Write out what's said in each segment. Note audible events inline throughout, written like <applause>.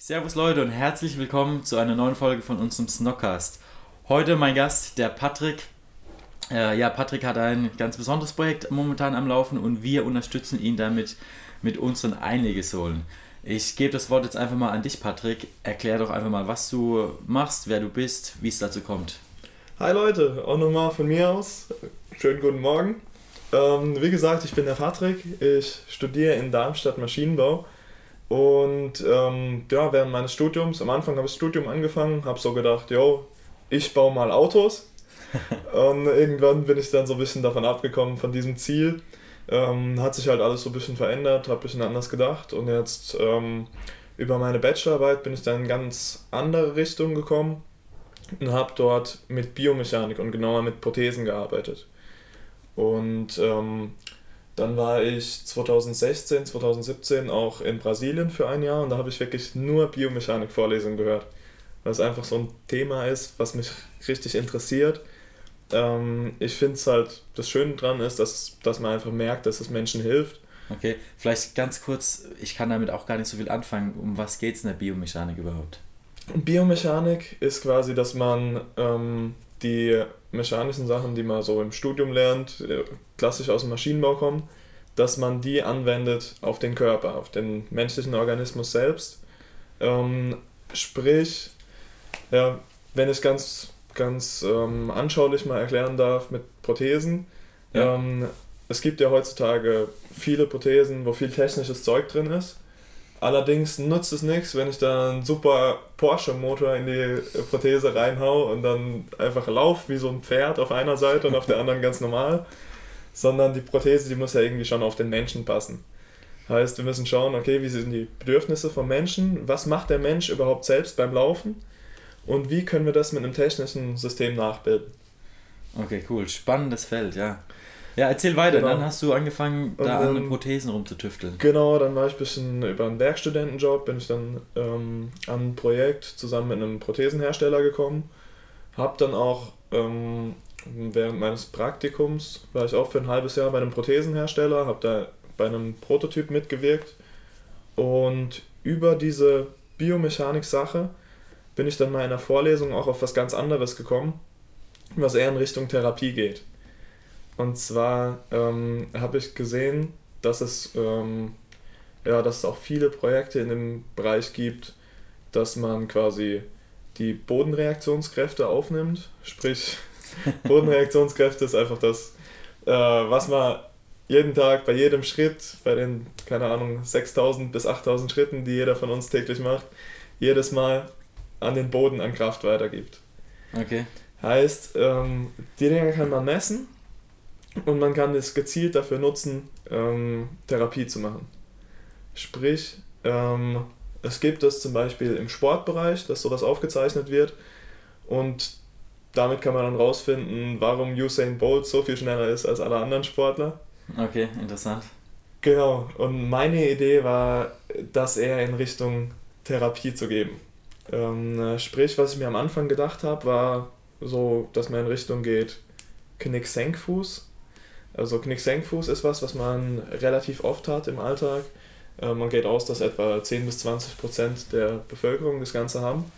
Servus Leute und herzlich willkommen zu einer neuen Folge von unserem Snockcast. Heute mein Gast, der Patrick. Äh, ja, Patrick hat ein ganz besonderes Projekt momentan am Laufen und wir unterstützen ihn damit mit unseren Einlegesohlen. Ich gebe das Wort jetzt einfach mal an dich, Patrick. Erklär doch einfach mal, was du machst, wer du bist, wie es dazu kommt. Hi Leute, auch nochmal von mir aus. Schönen guten Morgen. Ähm, wie gesagt, ich bin der Patrick. Ich studiere in Darmstadt Maschinenbau. Und ähm, ja, während meines Studiums, am Anfang habe ich das Studium angefangen, habe so gedacht, yo, ich baue mal Autos. <laughs> und irgendwann bin ich dann so ein bisschen davon abgekommen, von diesem Ziel. Ähm, hat sich halt alles so ein bisschen verändert, habe ein bisschen anders gedacht. Und jetzt ähm, über meine Bachelorarbeit bin ich dann in ganz andere Richtung gekommen und habe dort mit Biomechanik und genauer mit Prothesen gearbeitet. Und ähm, dann war ich 2016, 2017 auch in Brasilien für ein Jahr und da habe ich wirklich nur Biomechanik-Vorlesungen gehört. Weil es einfach so ein Thema ist, was mich richtig interessiert. Ähm, ich finde es halt, das Schöne dran ist, dass, dass man einfach merkt, dass es Menschen hilft. Okay, vielleicht ganz kurz, ich kann damit auch gar nicht so viel anfangen. Um was geht es in der Biomechanik überhaupt? Biomechanik ist quasi, dass man ähm, die mechanischen Sachen, die man so im Studium lernt, äh, klassisch aus dem Maschinenbau kommen, dass man die anwendet auf den Körper, auf den menschlichen Organismus selbst. Ähm, sprich, ja, wenn ich ganz, ganz ähm, anschaulich mal erklären darf mit Prothesen, ja. ähm, es gibt ja heutzutage viele Prothesen, wo viel technisches Zeug drin ist. Allerdings nutzt es nichts, wenn ich da einen super Porsche-Motor in die Prothese reinhau und dann einfach laufe wie so ein Pferd auf einer Seite und auf der anderen ganz normal. Sondern die Prothese, die muss ja irgendwie schon auf den Menschen passen. Heißt, wir müssen schauen, okay, wie sind die Bedürfnisse vom Menschen, was macht der Mensch überhaupt selbst beim Laufen und wie können wir das mit einem technischen System nachbilden. Okay, cool. Spannendes Feld, ja. Ja, erzähl weiter. Genau. Dann hast du angefangen, da an den Prothesen rumzutüfteln. Genau, dann war ich ein bisschen über einen Werkstudentenjob, bin ich dann ähm, an ein Projekt zusammen mit einem Prothesenhersteller gekommen. Hab dann auch ähm, während meines Praktikums, war ich auch für ein halbes Jahr bei einem Prothesenhersteller, habe da bei einem Prototyp mitgewirkt. Und über diese Biomechanik-Sache bin ich dann mal in einer Vorlesung auch auf was ganz anderes gekommen, was eher in Richtung Therapie geht. Und zwar ähm, habe ich gesehen, dass es, ähm, ja, dass es auch viele Projekte in dem Bereich gibt, dass man quasi die Bodenreaktionskräfte aufnimmt. Sprich, <laughs> Bodenreaktionskräfte ist einfach das, äh, was man jeden Tag bei jedem Schritt, bei den, keine Ahnung, 6000 bis 8000 Schritten, die jeder von uns täglich macht, jedes Mal an den Boden an Kraft weitergibt. Okay. Heißt, ähm, die Dinge kann man messen und man kann es gezielt dafür nutzen, ähm, Therapie zu machen. Sprich, ähm, es gibt es zum Beispiel im Sportbereich, dass sowas aufgezeichnet wird und damit kann man dann rausfinden, warum Usain Bolt so viel schneller ist als alle anderen Sportler. Okay, interessant. Genau, und meine Idee war, das eher in Richtung Therapie zu geben. Ähm, sprich, was ich mir am Anfang gedacht habe, war so, dass man in Richtung geht, Knick-Senkfuß also Knicksenkfuß ist was, was man relativ oft hat im Alltag. Äh, man geht aus, dass etwa 10 bis 20 Prozent der Bevölkerung das Ganze haben.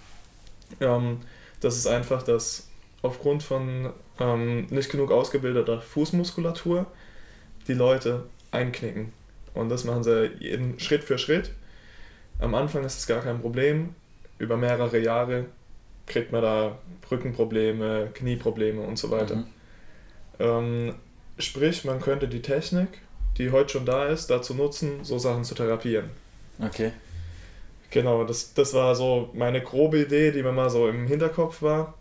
Ähm, das ist einfach, dass aufgrund von ähm, nicht genug ausgebildeter Fußmuskulatur die Leute einknicken. Und das machen sie jeden Schritt für Schritt. Am Anfang ist es gar kein Problem. Über mehrere Jahre kriegt man da Rückenprobleme, Knieprobleme und so weiter. Mhm. Ähm, Sprich, man könnte die Technik, die heute schon da ist, dazu nutzen, so Sachen zu therapieren. Okay. Genau, das, das war so meine grobe Idee, die mir mal so im Hinterkopf war.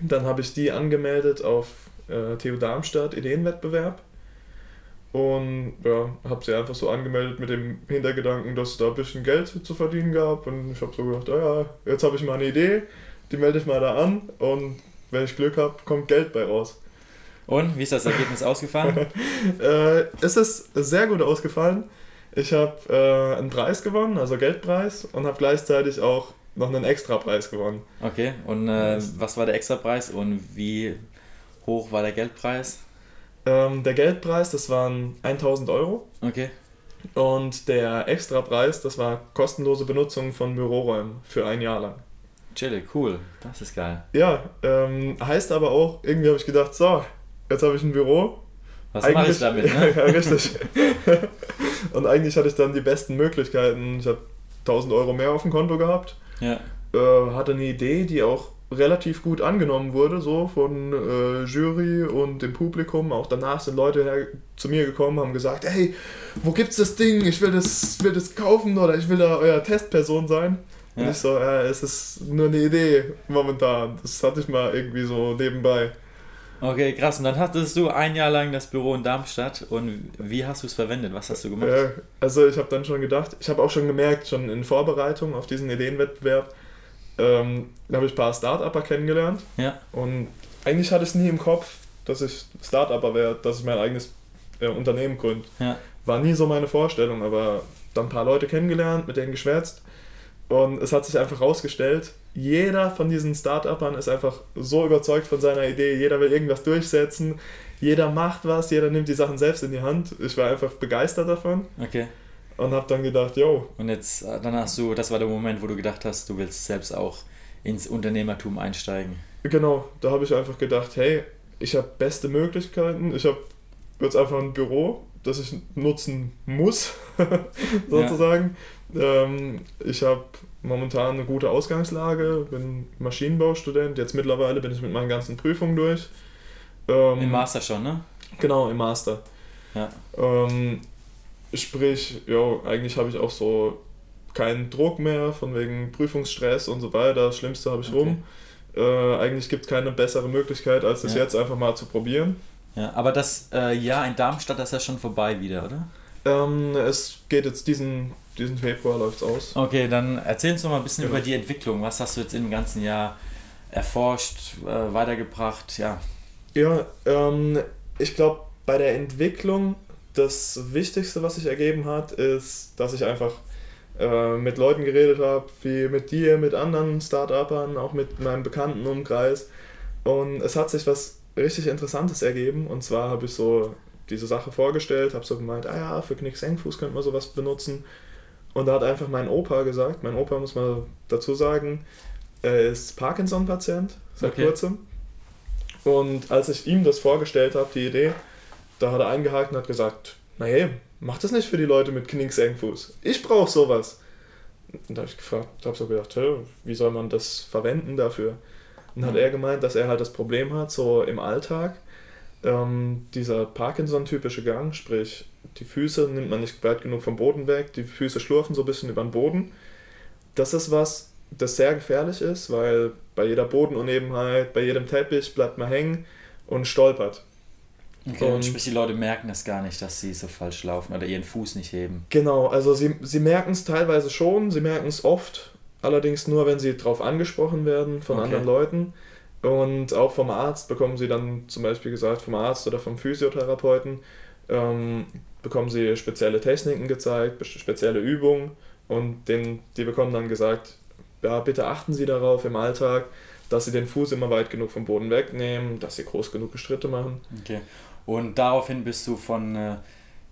Dann habe ich die angemeldet auf äh, TU Darmstadt Ideenwettbewerb und ja, habe sie einfach so angemeldet mit dem Hintergedanken, dass es da ein bisschen Geld zu verdienen gab und ich habe so gedacht, oh ja, jetzt habe ich mal eine Idee, die melde ich mal da an und wenn ich Glück habe, kommt Geld bei raus. Und wie ist das Ergebnis ausgefallen? <laughs> äh, es ist sehr gut ausgefallen. Ich habe äh, einen Preis gewonnen, also Geldpreis, und habe gleichzeitig auch noch einen Extrapreis gewonnen. Okay, und äh, was war der Extrapreis und wie hoch war der Geldpreis? Ähm, der Geldpreis, das waren 1000 Euro. Okay. Und der Extrapreis, das war kostenlose Benutzung von Büroräumen für ein Jahr lang. Chillig, cool. Das ist geil. Ja, ähm, heißt aber auch, irgendwie habe ich gedacht, so, jetzt habe ich ein Büro. Was mache ich damit, ne? <laughs> ja, richtig. <laughs> und eigentlich hatte ich dann die besten Möglichkeiten. Ich habe 1000 Euro mehr auf dem Konto gehabt. Ja. Äh, hatte eine Idee, die auch relativ gut angenommen wurde, so von äh, Jury und dem Publikum. Auch danach sind Leute her zu mir gekommen, haben gesagt, hey, wo gibt's das Ding? Ich will das, will das kaufen oder ich will da euer Testperson sein. Und Ja. ich so, äh, es ist nur eine Idee momentan. Das hatte ich mal irgendwie so nebenbei. Okay, krass. Und dann hattest du ein Jahr lang das Büro in Darmstadt und wie hast du es verwendet? Was hast du gemacht? Äh, also ich habe dann schon gedacht, ich habe auch schon gemerkt, schon in Vorbereitung auf diesen Ideenwettbewerb, ähm, habe ich ein paar Start-Upper kennengelernt. Ja. Und eigentlich hatte ich es nie im Kopf, dass ich Start-Upper werde, dass ich mein eigenes äh, Unternehmen gründe. Ja. War nie so meine Vorstellung, aber dann ein paar Leute kennengelernt, mit denen geschwätzt. Und es hat sich einfach rausgestellt, jeder von diesen Start-Uppern ist einfach so überzeugt von seiner Idee. Jeder will irgendwas durchsetzen, jeder macht was, jeder nimmt die Sachen selbst in die Hand. Ich war einfach begeistert davon Okay. und habe dann gedacht, yo, Und jetzt, äh, dann hast du, das war der Moment, wo du gedacht hast, du willst selbst auch ins Unternehmertum einsteigen. Genau, da habe ich einfach gedacht, hey, ich habe beste Möglichkeiten, ich habe jetzt einfach ein Büro, das ich nutzen muss, <laughs> sozusagen. Ähm, ich habe momentan eine gute Ausgangslage, bin Maschinenbaustudent, jetzt mittlerweile bin ich mit meinen ganzen Prüfungen durch. Ähm, Im Master schon, ne? Genau, im Master. Ja. Ähm, sprich, ja, eigentlich habe ich auch so keinen Druck mehr von wegen Prüfungsstress und so weiter. Das Schlimmste habe ich Okay. rum. Äh, eigentlich gibt es keine bessere Möglichkeit, als das Ja. jetzt einfach mal zu probieren. Ja, aber das äh, Jahr in Darmstadt, das ist ja schon vorbei wieder, oder? Ähm, es geht jetzt diesen, diesen Februar läuft's aus. Okay, dann erzähl uns doch mal ein bisschen Ja. über die Entwicklung. Was hast du jetzt im ganzen Jahr erforscht, äh, weitergebracht? Ja. Ja, ähm, ich glaube, bei der Entwicklung das Wichtigste, was sich ergeben hat, ist, dass ich einfach äh, mit Leuten geredet habe, wie mit dir, mit anderen Start-Upern, auch mit meinem Bekanntenumkreis. Und es hat sich was richtig Interessantes ergeben. Und zwar habe ich so diese Sache vorgestellt, habe so gemeint, ah ja, für Knick-Senkfuß könnte man sowas benutzen. Und da hat einfach mein Opa gesagt, mein Opa muss man dazu sagen, er ist Parkinson-Patient seit Okay. kurzem. Und als ich ihm das vorgestellt habe, die Idee, da hat er eingehakt und hat gesagt, na hey, mach das nicht für die Leute mit Knicksengfuß. Ich brauche sowas. Und da habe ich gefragt, habe so gedacht, wie soll man das verwenden dafür? Und hat er gemeint, dass er halt das Problem hat, so im Alltag, ähm, dieser Parkinson-typische Gang, sprich, die Füße nimmt man nicht weit genug vom Boden weg, die Füße schlurfen so ein bisschen über den Boden. Das ist was, das sehr gefährlich ist, weil bei jeder Bodenunebenheit, bei jedem Teppich bleibt man hängen und stolpert. Okay, und Und- sprich, die Leute merken das gar nicht, dass sie so falsch laufen oder ihren Fuß nicht heben. Genau, also sie, sie merken es teilweise schon, sie merken es oft, allerdings nur, wenn sie darauf angesprochen werden von Okay. anderen Leuten. Und auch vom Arzt bekommen sie dann zum Beispiel gesagt, vom Arzt oder vom Physiotherapeuten, ähm, bekommen sie spezielle Techniken gezeigt, spezielle Übungen und den, die bekommen dann gesagt, ja, bitte achten Sie darauf im Alltag, dass Sie den Fuß immer weit genug vom Boden wegnehmen, dass Sie groß genug Schritte machen. Okay. Und daraufhin bist du von äh,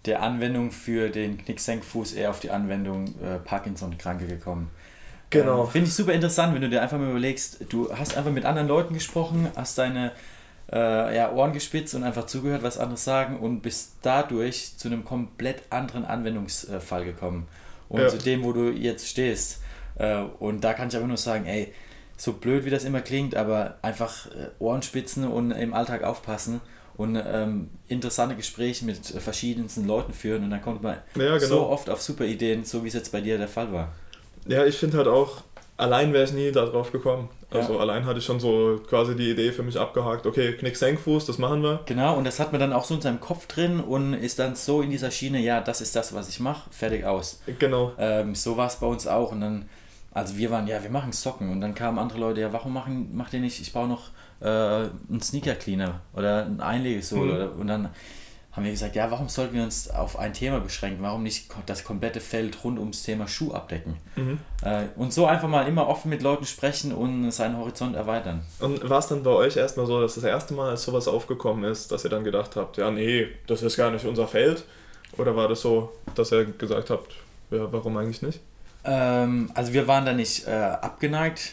der Anwendung für den Knicksenkfuß eher auf die Anwendung äh, Parkinson-Kranke gekommen. Genau. Ähm, Finde ich super interessant, wenn du dir einfach mal überlegst, du hast einfach mit anderen Leuten gesprochen, hast deine äh, ja, Ohren gespitzt und einfach zugehört, was andere sagen und bist dadurch zu einem komplett anderen Anwendungsfall gekommen. Und Ja. zu dem, wo du jetzt stehst. Äh, und da kann ich aber nur sagen, ey, so blöd wie das immer klingt, aber einfach äh, Ohren spitzen und im Alltag aufpassen und ähm, interessante Gespräche mit verschiedensten Leuten führen und dann kommt man Ja, genau. so oft auf super Ideen, so wie es jetzt bei dir der Fall war. Ja, ich finde halt auch, allein wäre ich nie darauf gekommen. Also Ja. allein hatte ich schon so quasi die Idee für mich abgehakt, okay, Knick Senkfuß, das machen wir. Genau, und das hat man dann auch so in seinem Kopf drin und ist dann so in dieser Schiene, ja, das ist das, was ich mache, fertig aus. Genau. Ähm, so war es bei uns auch und dann, also wir waren, ja, wir machen Socken und dann kamen andere Leute, ja, warum machen, macht ihr nicht, ich baue noch äh, einen Sneaker Cleaner oder ein Einlegesohle oder, und dann haben wir gesagt, ja, warum sollten wir uns auf ein Thema beschränken, warum nicht das komplette Feld rund ums Thema Schuh abdecken. Mhm. Äh, und so einfach mal immer offen mit Leuten sprechen und seinen Horizont erweitern. Und war es dann bei euch erstmal so, dass das erste Mal, als sowas aufgekommen ist, dass ihr dann gedacht habt, ja, nee, das ist gar nicht unser Feld? Oder war das so, dass ihr gesagt habt, ja, warum eigentlich nicht? Ähm, also wir waren da nicht äh, abgeneigt,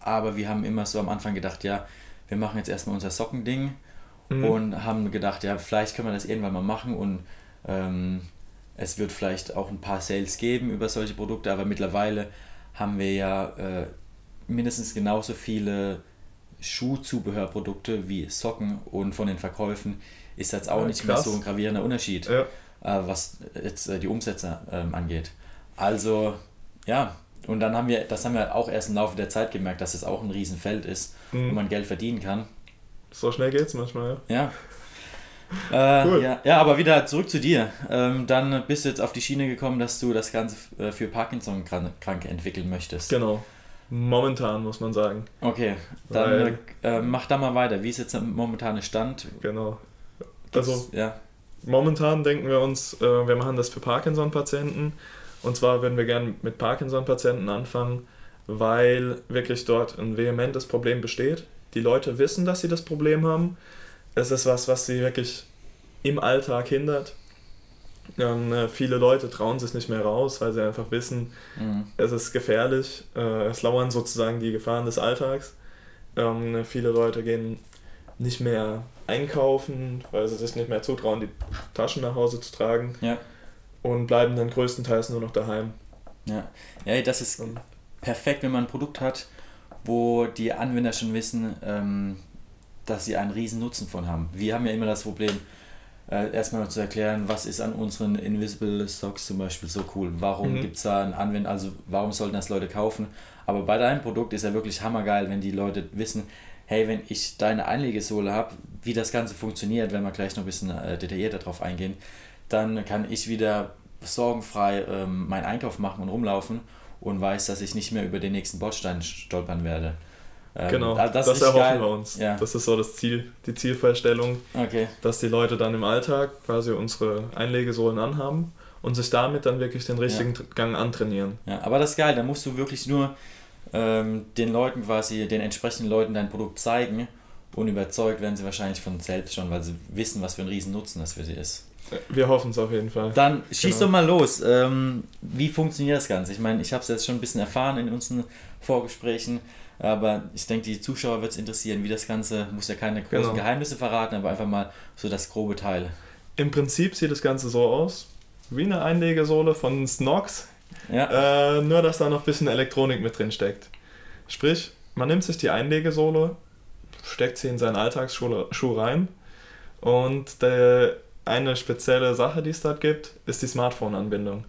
aber wir haben immer so am Anfang gedacht, ja, wir machen jetzt erstmal unser Sockending mhm. und haben gedacht, ja, vielleicht können wir das irgendwann mal machen und ähm, es wird vielleicht auch ein paar Sales geben über solche Produkte, aber mittlerweile haben wir ja äh, mindestens genauso viele Schuhzubehörprodukte wie Socken und von den Verkäufen ist jetzt auch ja, nicht krass. mehr so ein gravierender Unterschied, ja. äh, was jetzt äh, die Umsätze ähm, angeht. Also, ja, und dann haben wir, das haben wir auch erst im Laufe der Zeit gemerkt, dass es auch ein Riesenfeld ist, mhm. wo man Geld verdienen kann. So schnell geht es manchmal, ja. Ja. <laughs> Äh, cool. ja. ja, aber wieder zurück zu dir. Ähm, dann bist du jetzt auf die Schiene gekommen, dass du das Ganze äh, für Parkinson-Kranke entwickeln möchtest. Genau. Momentan, muss man sagen. Okay, dann äh, mach da mal weiter. Wie ist jetzt der momentane Stand? Genau. Also, ja. momentan denken wir uns, äh, wir machen das für Parkinson-Patienten. Und zwar würden wir gerne mit Parkinson-Patienten anfangen, weil wirklich dort ein vehementes Problem besteht. Die Leute wissen, dass sie das Problem haben. Es ist was, was sie wirklich im Alltag hindert. Ähm, äh, viele Leute trauen sich nicht mehr raus, weil sie einfach wissen, mhm. es ist gefährlich. Äh, es lauern sozusagen die Gefahren des Alltags. Ähm, viele Leute gehen nicht mehr einkaufen, weil sie sich nicht mehr zutrauen, die Taschen nach Hause zu tragen. Ja. Und bleiben dann größtenteils nur noch daheim. Ja, ja das ist perfekt, wenn man ein Produkt hat, wo die Anwender schon wissen, ähm, dass sie einen riesen Nutzen von haben. Wir haben ja immer das Problem, äh, erstmal zu erklären, was ist an unseren Invisible Stocks zum Beispiel so cool. Warum mhm. gibt es da einen Anwender, also warum sollten das Leute kaufen? Aber bei deinem Produkt ist ja wirklich hammergeil, wenn die Leute wissen, hey, wenn ich deine Einlegesohle habe, wie das Ganze funktioniert, wenn wir gleich noch ein bisschen äh, detaillierter drauf eingehen, dann kann ich wieder sorgenfrei ähm, meinen Einkauf machen und rumlaufen und weiß, dass ich nicht mehr über den nächsten Bordstein stolpern werde. Ähm, genau, das, das erhoffen geil. wir uns. Ja. Das ist so das Ziel, die Zielvorstellung, okay. dass die Leute dann im Alltag quasi unsere Einlegesohlen anhaben und sich damit dann wirklich den richtigen ja. Gang antrainieren. Ja, aber das ist geil, da musst du wirklich nur ähm, den Leuten quasi, den entsprechenden Leuten dein Produkt zeigen und überzeugt werden sie wahrscheinlich von selbst schon, weil sie wissen, was für ein riesen Nutzen das für sie ist. Wir hoffen es auf jeden Fall. Dann schieß genau. doch mal los. Ähm, wie funktioniert das Ganze? Ich meine, ich habe es jetzt schon ein bisschen erfahren in unseren Vorgesprächen, aber ich denke, die Zuschauer wird es interessieren, wie das Ganze, muss ja keine großen genau. Geheimnisse verraten, aber einfach mal so das grobe Teil. Im Prinzip sieht das Ganze so aus, wie eine Einlegesohle von Snox, ja. Äh, nur, dass da noch ein bisschen Elektronik mit drin steckt. Sprich, man nimmt sich die Einlegesohle, steckt sie in seinen Alltagsschuh rein und der, eine spezielle Sache, die es dort gibt, ist die Smartphone-Anbindung.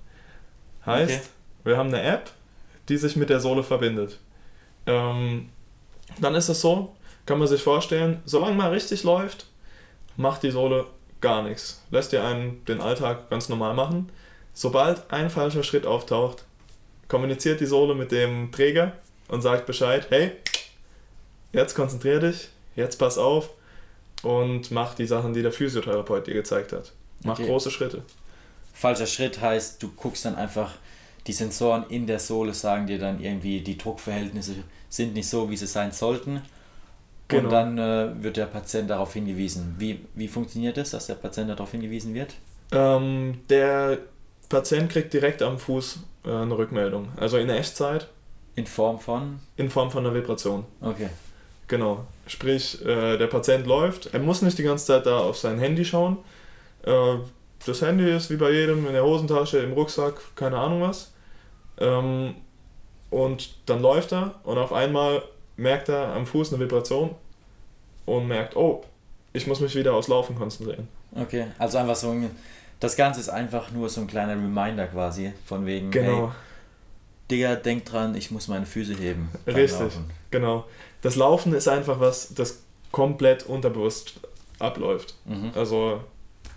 Heißt, okay. wir haben eine App, die sich mit der Sohle verbindet. Ähm, dann ist es so, kann man sich vorstellen, solange man richtig läuft, macht die Sohle gar nichts. Lässt ihr einen den Alltag ganz normal machen. Sobald ein falscher Schritt auftaucht, kommuniziert die Sohle mit dem Träger und sagt Bescheid, hey, jetzt konzentrier dich, jetzt pass auf und mach die Sachen, die der Physiotherapeut dir gezeigt hat. Mach okay. große Schritte. Falscher Schritt heißt, du guckst dann einfach, die Sensoren in der Sohle sagen dir dann irgendwie, die Druckverhältnisse sind nicht so, wie sie sein sollten. Genau. Und dann äh, wird der Patient darauf hingewiesen. Wie, wie funktioniert das, dass der Patient darauf hingewiesen wird? Ähm, der Patient kriegt direkt am Fuß äh, eine Rückmeldung. Also in Echtzeit. In Form von? In Form von einer Vibration. Okay. Genau. Sprich, äh, der Patient läuft, er muss nicht die ganze Zeit da auf sein Handy schauen. Äh, das Handy ist wie bei jedem in der Hosentasche, im Rucksack, keine Ahnung was. Ähm, und dann läuft er und auf einmal merkt er am Fuß eine Vibration und merkt, oh, ich muss mich wieder aufs Laufen konzentrieren. Okay, also einfach so ein das Ganze ist einfach nur so ein kleiner Reminder quasi, von wegen, genau. hey, Digga, denk dran, ich muss meine Füße heben. Richtig, Laufen. genau. Das Laufen ist einfach was, das komplett unterbewusst abläuft. Mhm. Also,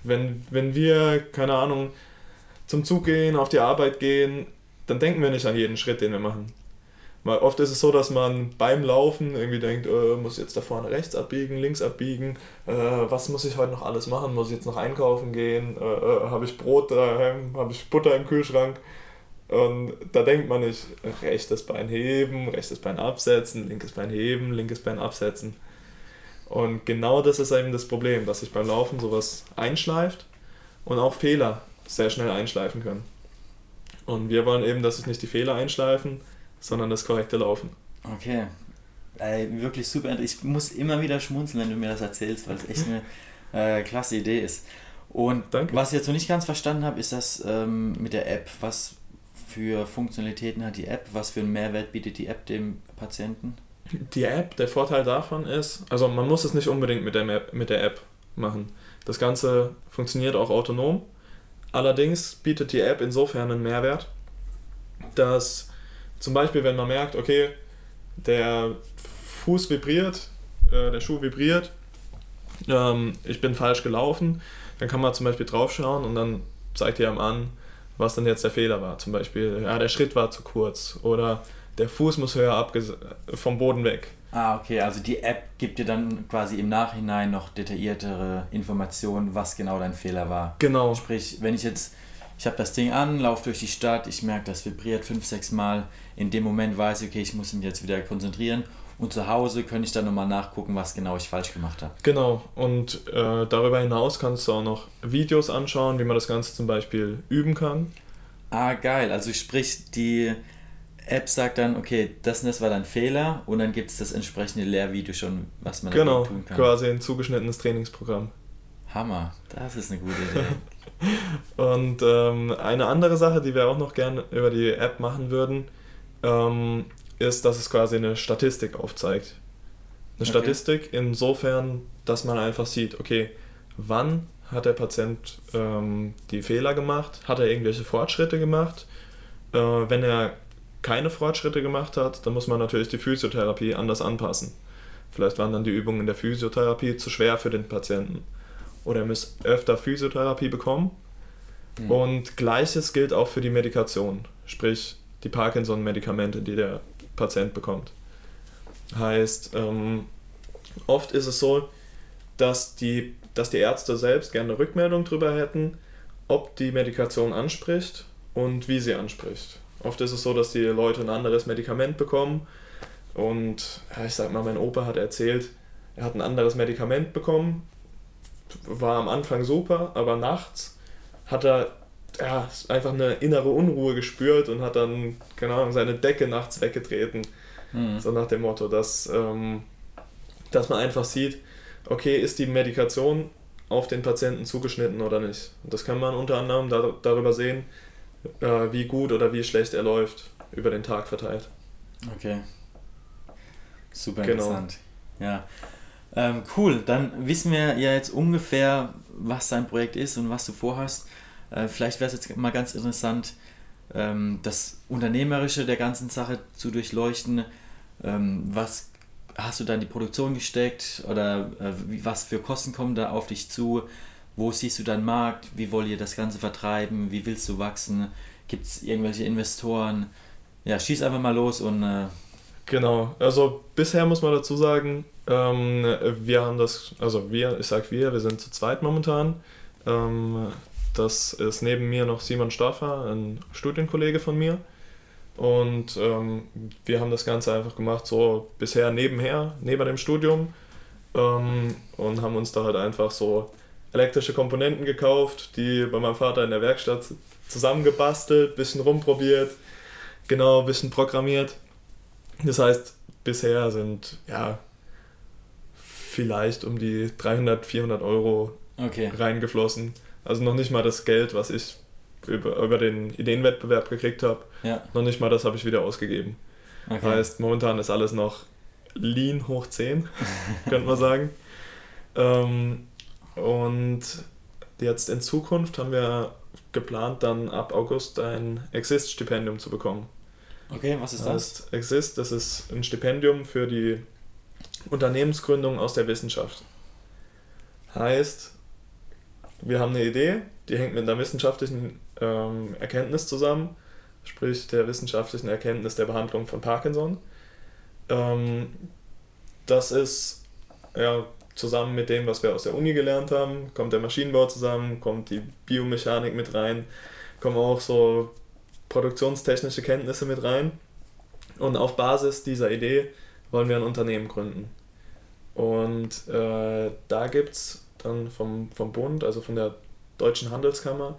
wenn, wenn wir, keine Ahnung, zum Zug gehen, auf die Arbeit gehen, dann denken wir nicht an jeden Schritt, den wir machen. Weil oft ist es so, dass man beim Laufen irgendwie denkt, äh, muss jetzt da vorne rechts abbiegen, links abbiegen, äh, was muss ich heute noch alles machen, muss ich jetzt noch einkaufen gehen, äh, äh habe ich Brot daheim, habe ich Butter im Kühlschrank. Und da denkt man nicht, rechtes Bein heben, rechtes Bein absetzen, linkes Bein heben, linkes Bein absetzen. Und genau das ist eben das Problem, dass sich beim Laufen sowas einschleift und auch Fehler sehr schnell einschleifen können. Und wir wollen eben, dass sich nicht die Fehler einschleifen, sondern das korrekte Laufen. Okay. Ey, wirklich super. Ich muss immer wieder schmunzeln, wenn du mir das erzählst, weil es echt eine äh, klasse Idee ist. Und Danke. was ich jetzt noch nicht ganz verstanden habe, ist das ähm, mit der App. Was für Funktionalitäten hat die App? Was für einen Mehrwert bietet die App dem Patienten? Die App, der Vorteil davon ist, also man muss es nicht unbedingt mit der, App, mit der App machen. Das Ganze funktioniert auch autonom. Allerdings bietet die App insofern einen Mehrwert, dass zum Beispiel, wenn man merkt, okay, der Fuß vibriert, äh, der Schuh vibriert, ähm, ich bin falsch gelaufen, dann kann man zum Beispiel draufschauen und dann zeigt ihr einem an, was dann jetzt der Fehler war. Zum Beispiel, ja, der Schritt war zu kurz oder der Fuß muss höher vom Boden weg. Ah, okay, also die App gibt dir dann quasi im Nachhinein noch detailliertere Informationen, was genau dein Fehler war. Genau. Sprich, wenn ich jetzt, ich habe das Ding an, laufe durch die Stadt, ich merke, das vibriert fünf, sechs Mal, in dem Moment weiß ich, okay, ich muss mich jetzt wieder konzentrieren und zu Hause könnte ich dann nochmal nachgucken, was genau ich falsch gemacht habe. Genau, und äh, darüber hinaus kannst du auch noch Videos anschauen, wie man das Ganze zum Beispiel üben kann. Ah, geil. Also sprich, die App sagt dann, okay, das und das war dein Fehler und dann gibt es das entsprechende Lehrvideo schon, was man genau, tun kann. Genau, quasi ein zugeschnittenes Trainingsprogramm. Hammer, das ist eine gute Idee. <laughs> und ähm, eine andere Sache, die wir auch noch gerne über die App machen würden, ähm, ist, dass es quasi eine Statistik aufzeigt. Eine okay. Statistik insofern, dass man einfach sieht, okay, wann hat der Patient ähm, die Fehler gemacht, hat er irgendwelche Fortschritte gemacht. Äh, wenn er keine Fortschritte gemacht hat, dann muss man natürlich die Physiotherapie anders anpassen. Vielleicht waren dann die Übungen in der Physiotherapie zu schwer für den Patienten. Oder er muss öfter Physiotherapie bekommen. Mhm. Und gleiches gilt auch für die Medikation, sprich die Parkinson-Medikamente, die der Patient bekommt. Heißt, ähm, oft ist es so, dass die, dass die Ärzte selbst gerne eine Rückmeldung darüber hätten, ob die Medikation anspricht und wie sie anspricht. Oft ist es so, dass die Leute ein anderes Medikament bekommen und ja, ich sag mal, mein Opa hat erzählt, er hat ein anderes Medikament bekommen, war am Anfang super, aber nachts hat er ja, einfach eine innere Unruhe gespürt und hat dann, keine Ahnung, seine Decke nachts weggetreten. Mhm. So nach dem Motto, dass, ähm, dass man einfach sieht, okay, ist die Medikation auf den Patienten zugeschnitten oder nicht. Und das kann man unter anderem da, darüber sehen, äh, wie gut oder wie schlecht er läuft, über den Tag verteilt. Okay. Super genau. interessant. Ja. Ähm, cool, dann wissen wir ja jetzt ungefähr, was dein Projekt ist und was du vorhast. Äh, vielleicht wäre es jetzt mal ganz interessant, ähm, das Unternehmerische der ganzen Sache zu durchleuchten. Ähm, was hast du da in die Produktion gesteckt oder äh, was für Kosten kommen da auf dich zu? Wo siehst du deinen Markt? Wie wollt ihr das Ganze vertreiben? Wie willst du wachsen? Gibt es irgendwelche Investoren? Ja, schieß einfach mal los und. Äh genau, also bisher muss man dazu sagen, ähm, wir haben das, also wir, ich sag wir, wir sind zu zweit momentan. Ähm, das ist neben mir noch Simon Staffer, ein Studienkollege von mir. Und ähm, wir haben das Ganze einfach gemacht, so bisher nebenher, neben dem Studium. Ähm, und haben uns da halt einfach so elektrische Komponenten gekauft, die bei meinem Vater in der Werkstatt zusammengebastelt, bisschen rumprobiert, genau, bisschen programmiert. Das heißt, bisher sind ja vielleicht um die 300, 400 Euro okay. reingeflossen. Also noch nicht mal das Geld, was ich über, über den Ideenwettbewerb gekriegt habe. Ja. Noch nicht mal das habe ich wieder ausgegeben. Okay. Heißt, momentan ist alles noch lean hoch 10, <laughs> könnte man sagen. Ähm, und jetzt in Zukunft haben wir geplant, dann ab August ein Exist-Stipendium zu bekommen. Okay, was ist das? Heißt, Exist, das ist ein Stipendium für die Unternehmensgründung aus der Wissenschaft. Heißt, wir haben eine Idee, die hängt mit einer wissenschaftlichen ähm, Erkenntnis zusammen, sprich der wissenschaftlichen Erkenntnis der Behandlung von Parkinson. Ähm, das ist ja, zusammen mit dem, was wir aus der Uni gelernt haben, kommt der Maschinenbau zusammen, kommt die Biomechanik mit rein, kommen auch so produktionstechnische Kenntnisse mit rein. Und auf Basis dieser Idee wollen wir ein Unternehmen gründen. Und äh, da gibt es dann vom, vom Bund, also von der Deutschen Handelskammer,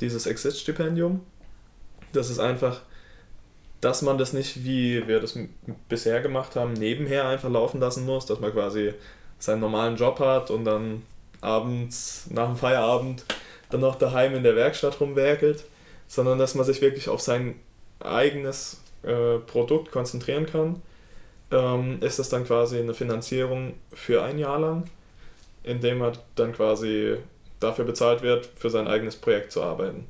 dieses Exist-Stipendium. Das ist einfach, dass man das nicht, wie wir das bisher gemacht haben, nebenher einfach laufen lassen muss, dass man quasi seinen normalen Job hat und dann abends, nach dem Feierabend, dann noch daheim in der Werkstatt rumwerkelt, sondern dass man sich wirklich auf sein eigenes äh, Produkt konzentrieren kann. Ähm, ist das dann quasi eine Finanzierung für ein Jahr lang, indem man dann quasi dafür bezahlt wird, für sein eigenes Projekt zu arbeiten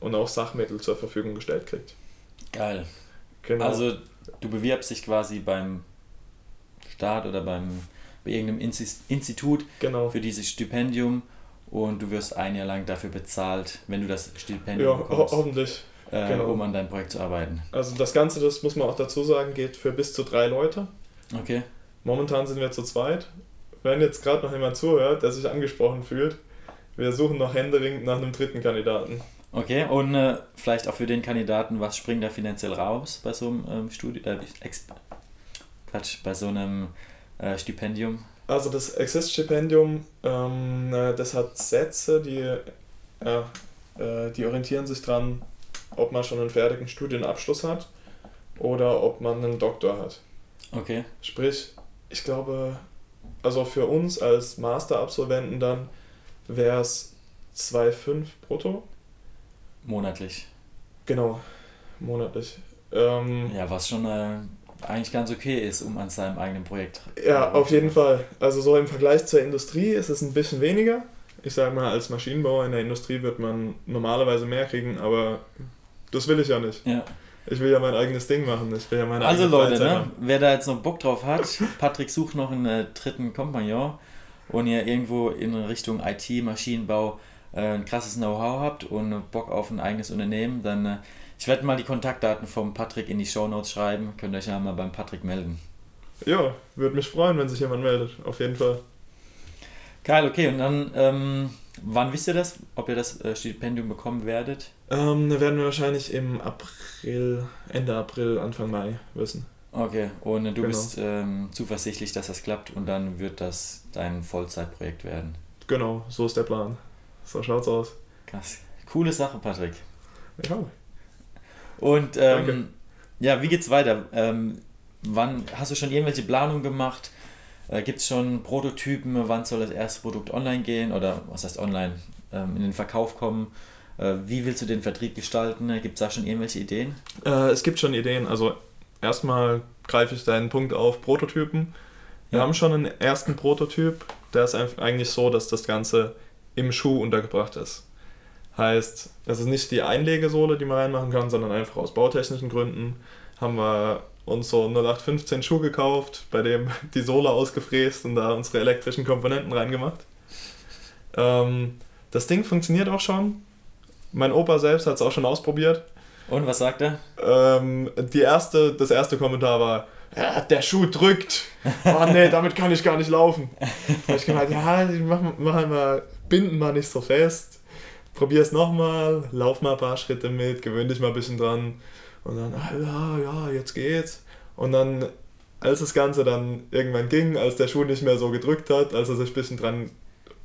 und auch Sachmittel zur Verfügung gestellt kriegt. Geil. Genau. Also du bewirbst dich quasi beim Staat oder beim bei irgendeinem Institut genau. für dieses Stipendium und du wirst ein Jahr lang dafür bezahlt, wenn du das Stipendium ja, bekommst. Ho hoffentlich. Äh, genau. Um an deinem Projekt zu arbeiten. Also das Ganze, das muss man auch dazu sagen, geht für bis zu drei Leute. Okay. Momentan sind wir zu zweit. Wenn jetzt gerade noch jemand zuhört, der sich angesprochen fühlt, wir suchen noch händeringend nach einem dritten Kandidaten. Okay, und äh, vielleicht auch für den Kandidaten, was springt da finanziell raus bei so einem ähm, Studium, äh, Quatsch, bei so einem äh, Stipendium? Also das Exist-Stipendium, ähm, das hat Sätze, die, äh, die orientieren sich dran, ob man schon einen fertigen Studienabschluss hat oder ob man einen Doktor hat. Okay. Sprich, ich glaube, also für uns als Masterabsolventen dann wäre es 2,5 brutto. Monatlich. Genau, monatlich. Ähm, ja, was schon äh, eigentlich ganz okay ist, um an seinem eigenen Projekt. Ja, auf jeden Fall. Also so im Vergleich zur Industrie ist es ein bisschen weniger. Ich sage mal, als Maschinenbauer in der Industrie wird man normalerweise mehr kriegen, aber das will ich ja nicht. Ja. Ich will ja mein eigenes Ding machen. Ich will ja meine also Leute, ne, wer da jetzt noch Bock drauf hat, Patrick sucht noch einen äh, dritten Kompagnon und ihr irgendwo in Richtung IT, Maschinenbau äh, ein krasses Know-how habt und Bock auf ein eigenes Unternehmen, dann äh, ich werde mal die Kontaktdaten vom Patrick in die Show Notes schreiben. Könnt ihr euch ja mal beim Patrick melden. Ja, würde mich freuen, wenn sich jemand meldet, auf jeden Fall. Geil, okay, und dann, ähm, wann wisst ihr das, ob ihr das äh, Stipendium bekommen werdet? Ähm, da werden wir wahrscheinlich im April, Ende April, Anfang Mai wissen. Okay, und du genau. bist ähm, zuversichtlich, dass das klappt und dann wird das dein Vollzeitprojekt werden. Genau, so ist der Plan. So schaut's aus. Krass. Coole Sache, Patrick. Ja. Und ähm, ja, wie geht's weiter? Ähm, wann hast du schon irgendwelche Planungen gemacht? Äh, Gibt es schon Prototypen? Wann soll das erste Produkt online gehen? Oder was heißt online? Ähm, in den Verkauf kommen? Äh, wie willst du den Vertrieb gestalten? Gibt es da schon irgendwelche Ideen? Äh, es gibt schon Ideen. Also erstmal greife ich deinen Punkt auf Prototypen. Wir ja. haben schon einen ersten Prototyp. Der ist eigentlich so, dass das Ganze im Schuh untergebracht ist. Heißt, es ist nicht die Einlegesohle, die man reinmachen kann, sondern einfach aus bautechnischen Gründen haben wir uns so 0815 Schuh gekauft, bei dem <laughs> die Sohle ausgefräst und da unsere elektrischen Komponenten reingemacht. Ähm, das Ding funktioniert auch schon. Mein Opa selbst hat es auch schon ausprobiert. Und was sagt er? Ähm, die erste, das erste Kommentar war, ja, der Schuh drückt. Oh nee, damit kann ich gar nicht laufen. Da ich gemeint, ja, mach, mach mal, binden mal nicht so fest. Probier es nochmal, lauf mal ein paar Schritte mit, gewöhn dich mal ein bisschen dran. Und dann, ah, ja, ja, jetzt geht's. Und dann, als das Ganze dann irgendwann ging, als der Schuh nicht mehr so gedrückt hat, als er sich ein bisschen dran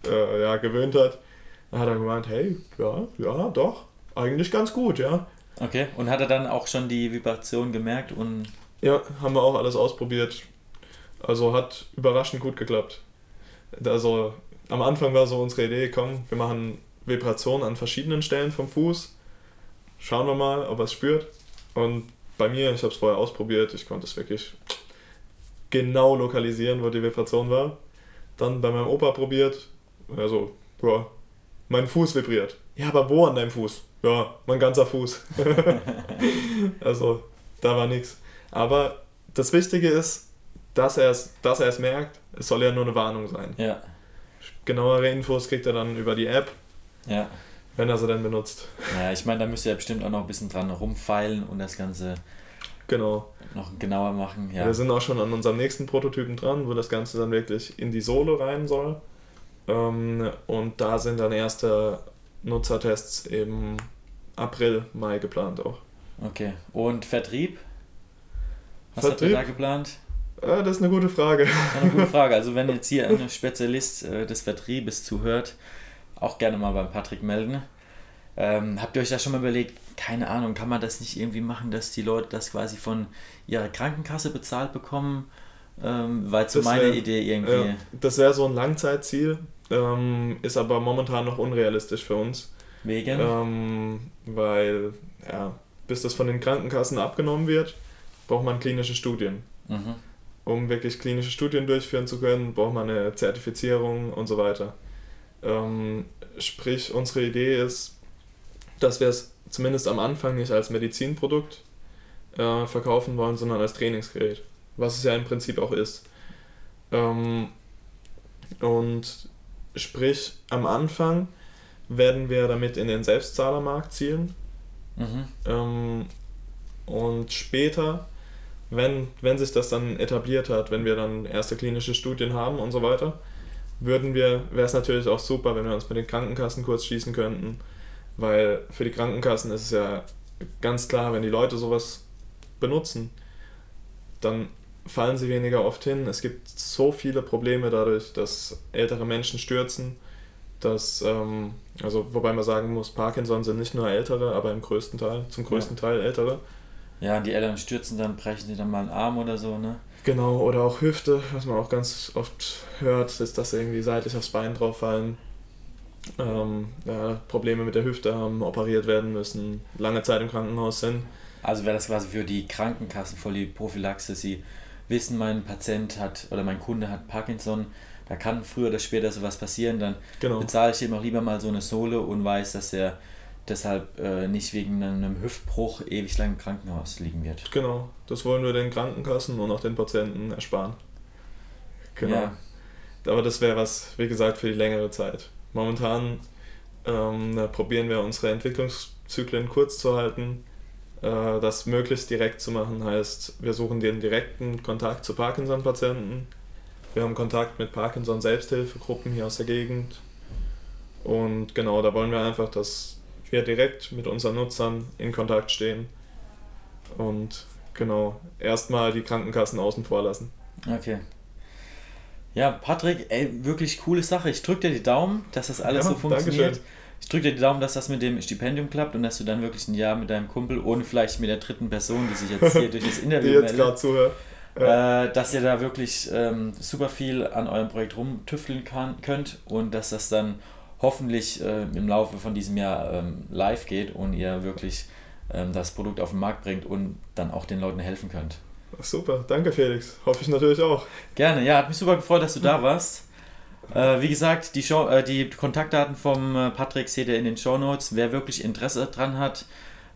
äh, ja, gewöhnt hat, dann hat er gemeint, hey, ja, ja, doch, eigentlich ganz gut, ja. Okay, und hat er dann auch schon die Vibration gemerkt und... Ja, haben wir auch alles ausprobiert. Also hat überraschend gut geklappt. Also am Anfang war so unsere Idee, komm, wir machen Vibration an verschiedenen Stellen vom Fuß. Schauen wir mal, ob er es spürt. Und bei mir, ich habe es vorher ausprobiert, ich konnte es wirklich genau lokalisieren, wo die Vibration war. Dann bei meinem Opa probiert, also, ja, mein Fuß vibriert. Ja, aber wo an deinem Fuß? Ja, mein ganzer Fuß. <laughs> <laughs> also, da war nichts. Aber das Wichtige ist, dass er es dass er's merkt. Es soll ja nur eine Warnung sein. Ja. Genauere Infos kriegt er dann über die App. Ja. Wenn er sie dann benutzt. Ja, ich meine, da müsst ihr ja bestimmt auch noch ein bisschen dran rumfeilen und das Ganze genau. noch genauer machen. Ja. Wir sind auch schon an unserem nächsten Prototypen dran, wo das Ganze dann wirklich in die Sohle rein soll. Ähm, und da sind dann erste Nutzertests im April, Mai geplant auch. Okay. Und Vertrieb? Was Vertrieb? habt ihr da geplant? Ja, das ist eine gute Frage. Eine gute <laughs> Frage. Also wenn jetzt hier ein Spezialist äh, des Vertriebes zuhört, auch gerne mal beim Patrick melden. Ähm, habt ihr euch da schon mal überlegt, keine Ahnung, kann man das nicht irgendwie machen, dass die Leute das quasi von ihrer Krankenkasse bezahlt bekommen? Ähm, weil zu meine Idee irgendwie. Ja, das wäre so ein Langzeitziel, ähm, ist aber momentan noch unrealistisch für uns. Wegen? Ähm, weil, ja, bis das von den Krankenkassen abgenommen wird, braucht man klinische Studien. Mhm. Um wirklich klinische Studien durchführen zu können, braucht man eine Zertifizierung und so weiter. Ähm, sprich, unsere Idee ist, dass wir es zumindest am Anfang nicht als Medizinprodukt äh, verkaufen wollen, sondern als Trainingsgerät, was es ja im Prinzip auch ist. Ähm, und sprich, am Anfang werden wir damit in den Selbstzahlermarkt zielen. Mhm. Ähm, und später, wenn, wenn sich das dann etabliert hat, wenn wir dann erste klinische Studien haben und so weiter, würden wir, wäre es natürlich auch super, wenn wir uns mit den Krankenkassen kurz schließen könnten, weil für die Krankenkassen ist es ja ganz klar, wenn die Leute sowas benutzen, dann fallen sie weniger oft hin. Es gibt so viele Probleme dadurch, dass ältere Menschen stürzen, dass, ähm, also wobei man sagen muss, Parkinson sind nicht nur ältere, aber im größten Teil, zum größten ja. Teil ältere. Ja, die Eltern stürzen, dann brechen sie dann mal einen Arm oder so, ne? Genau, oder auch Hüfte, was man auch ganz oft hört, ist, dass sie irgendwie seitlich aufs Bein drauf fallen. Ähm, ja, Probleme mit der Hüfte haben, operiert werden müssen, lange Zeit im Krankenhaus sind. Also wäre das quasi für die Krankenkassen voll die Prophylaxe. Sie wissen, mein Patient hat oder mein Kunde hat Parkinson, da kann früher oder später sowas passieren, dann genau. bezahle ich ihm auch lieber mal so eine Sohle und weiß, dass er deshalb äh, nicht wegen einem Hüftbruch ewig lang im Krankenhaus liegen wird. Genau, das wollen wir den Krankenkassen und auch den Patienten ersparen. Genau. Ja. Aber das wäre was, wie gesagt, für die längere Zeit. Momentan ähm, probieren wir unsere Entwicklungszyklen kurz zu halten. Äh, das möglichst direkt zu machen heißt, wir suchen den direkten Kontakt zu Parkinson-Patienten. Wir haben Kontakt mit Parkinson-Selbsthilfegruppen hier aus der Gegend. Und genau, da wollen wir einfach, dass wir direkt mit unseren Nutzern in Kontakt stehen und genau erstmal die Krankenkassen außen vor lassen. Okay. Ja, Patrick, ey, wirklich coole Sache. Ich drücke dir die Daumen, dass das alles ja, so funktioniert. Dankeschön. Ich drücke dir die Daumen, dass das mit dem Stipendium klappt und dass du dann wirklich ein Jahr mit deinem Kumpel und vielleicht mit der dritten Person, die sich jetzt hier <laughs> durch das Interview die jetzt gerade zuhört, ja. äh, dass ihr da wirklich ähm, super viel an eurem Projekt rumtüfteln kann, könnt und dass das dann hoffentlich äh, im Laufe von diesem Jahr ähm, live geht und ihr wirklich ähm, das Produkt auf den Markt bringt und dann auch den Leuten helfen könnt. Super, danke Felix. Hoffe ich natürlich auch. Gerne, ja, hat mich super gefreut, dass du da warst. Äh, wie gesagt, die, Show, äh, die Kontaktdaten vom äh, Patrick seht ihr in den Show Notes. Wer wirklich Interesse dran hat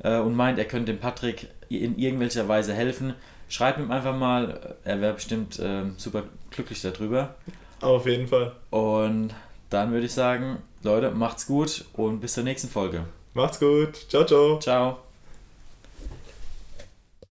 äh, und meint, er könnte dem Patrick in irgendwelcher Weise helfen, schreibt ihm einfach mal. Er wäre bestimmt ähm, super glücklich darüber. Auf jeden Fall. Und dann würde ich sagen, Leute, macht's gut und bis zur nächsten Folge. Macht's gut. Ciao, ciao. Ciao.